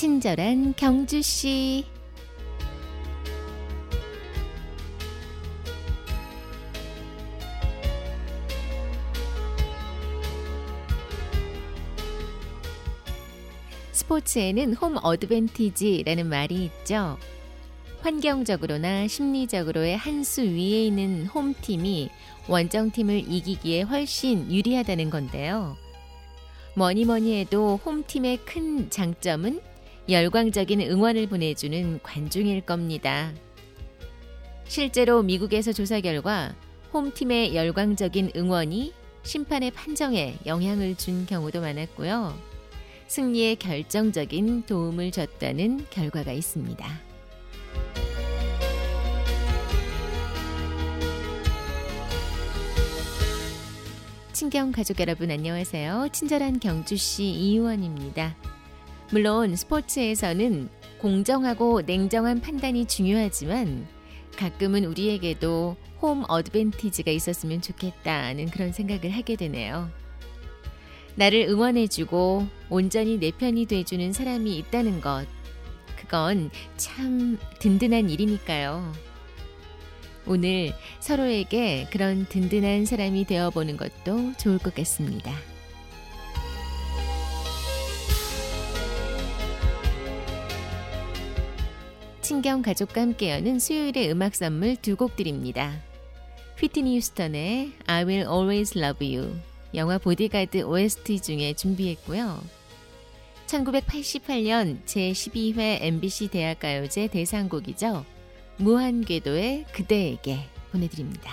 친절한 경주 씨. 스포츠에는 홈 어드밴티지라는 말이 있죠. 환경적으로나 심리적으로의 한 수 위에 있는 홈팀이 원정팀을 이기기에 훨씬 유리하다는 건데요. 뭐니 뭐니 해도 홈팀의 큰 장점은 열광적인 응원을 보내주는 관중일 겁니다. 실제로 미국에서 조사 결과 홈팀의 열광적인 응원이 심판의 판정에 영향을 준 경우도 많았고요. 승리에 결정적인 도움을 줬다는 결과가 있습니다. 친경 가족 여러분 안녕하세요. 친절한 경주시 이의원입니다. 물론 스포츠에서는 공정하고 냉정한 판단이 중요하지만 가끔은 우리에게도 홈 어드밴티지가 있었으면 좋겠다는 그런 생각을 하게 되네요. 나를 응원해주고 온전히 내 편이 돼주는 사람이 있다는 것. 그건 참 든든한 일이니까요. 오늘 서로에게 그런 든든한 사람이 되어보는 것도 좋을 것 같습니다. 친경 가족과 함께 여는 수요일의 음악 선물 두 곡 드립니다. 휘트니 휴스턴의 I Will Always Love You 영화 보디가드 OST 중에 준비했고요. 1988년 제12회 MBC 대학가요제 대상곡이죠. 무한궤도의 그대에게 보내드립니다.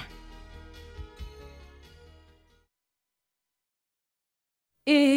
If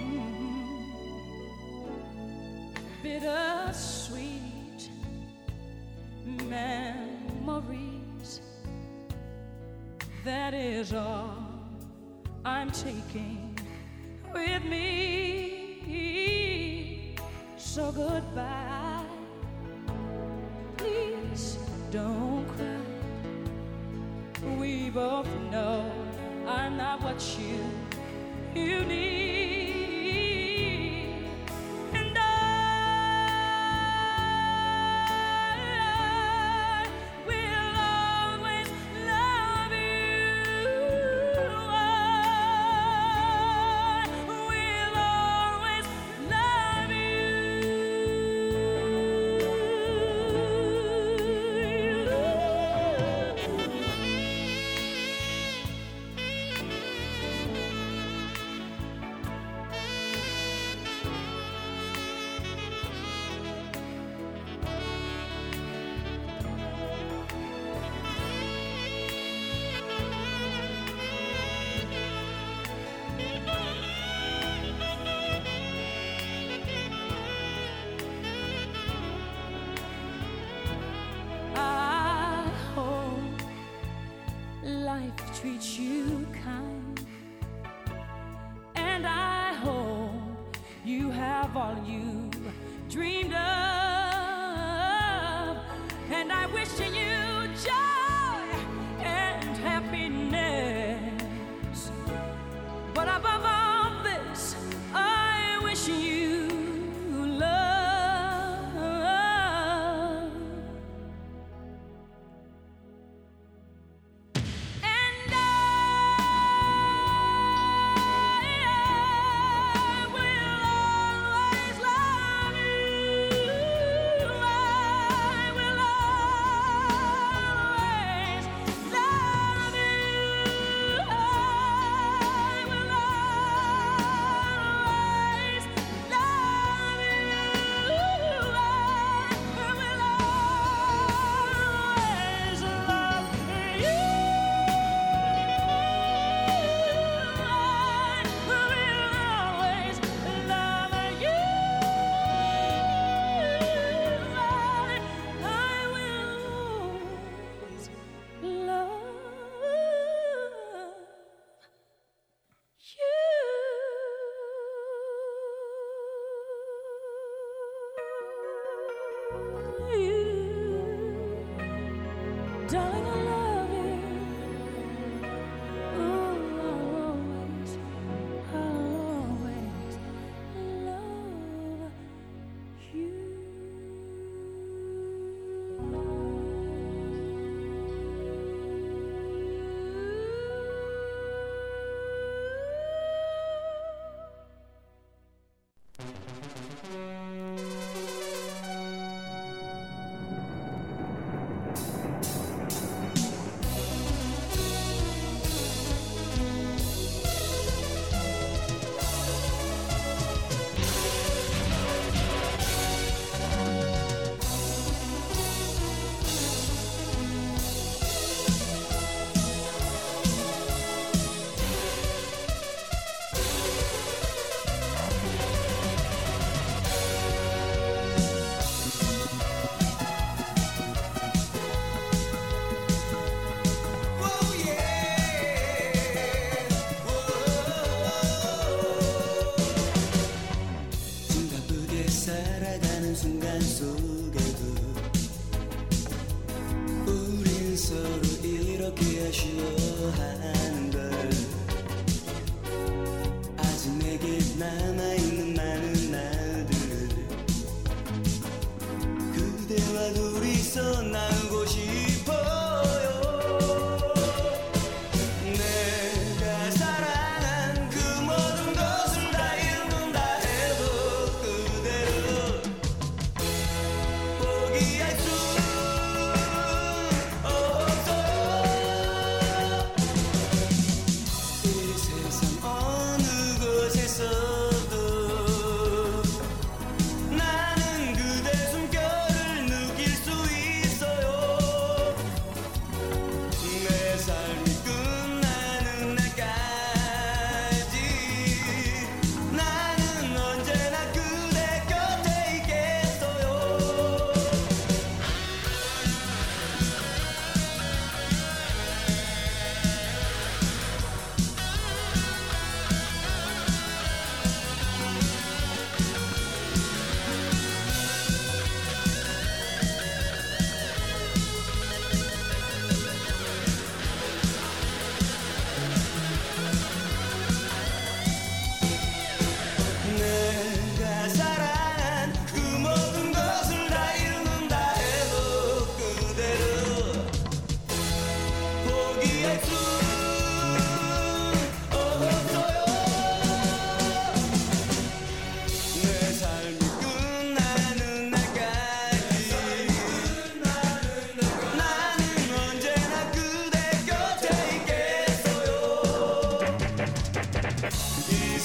Mm-hmm. bittersweet memories. That is all I'm taking with me. So goodbye. Please don't cry. We both know not what you you need.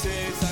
이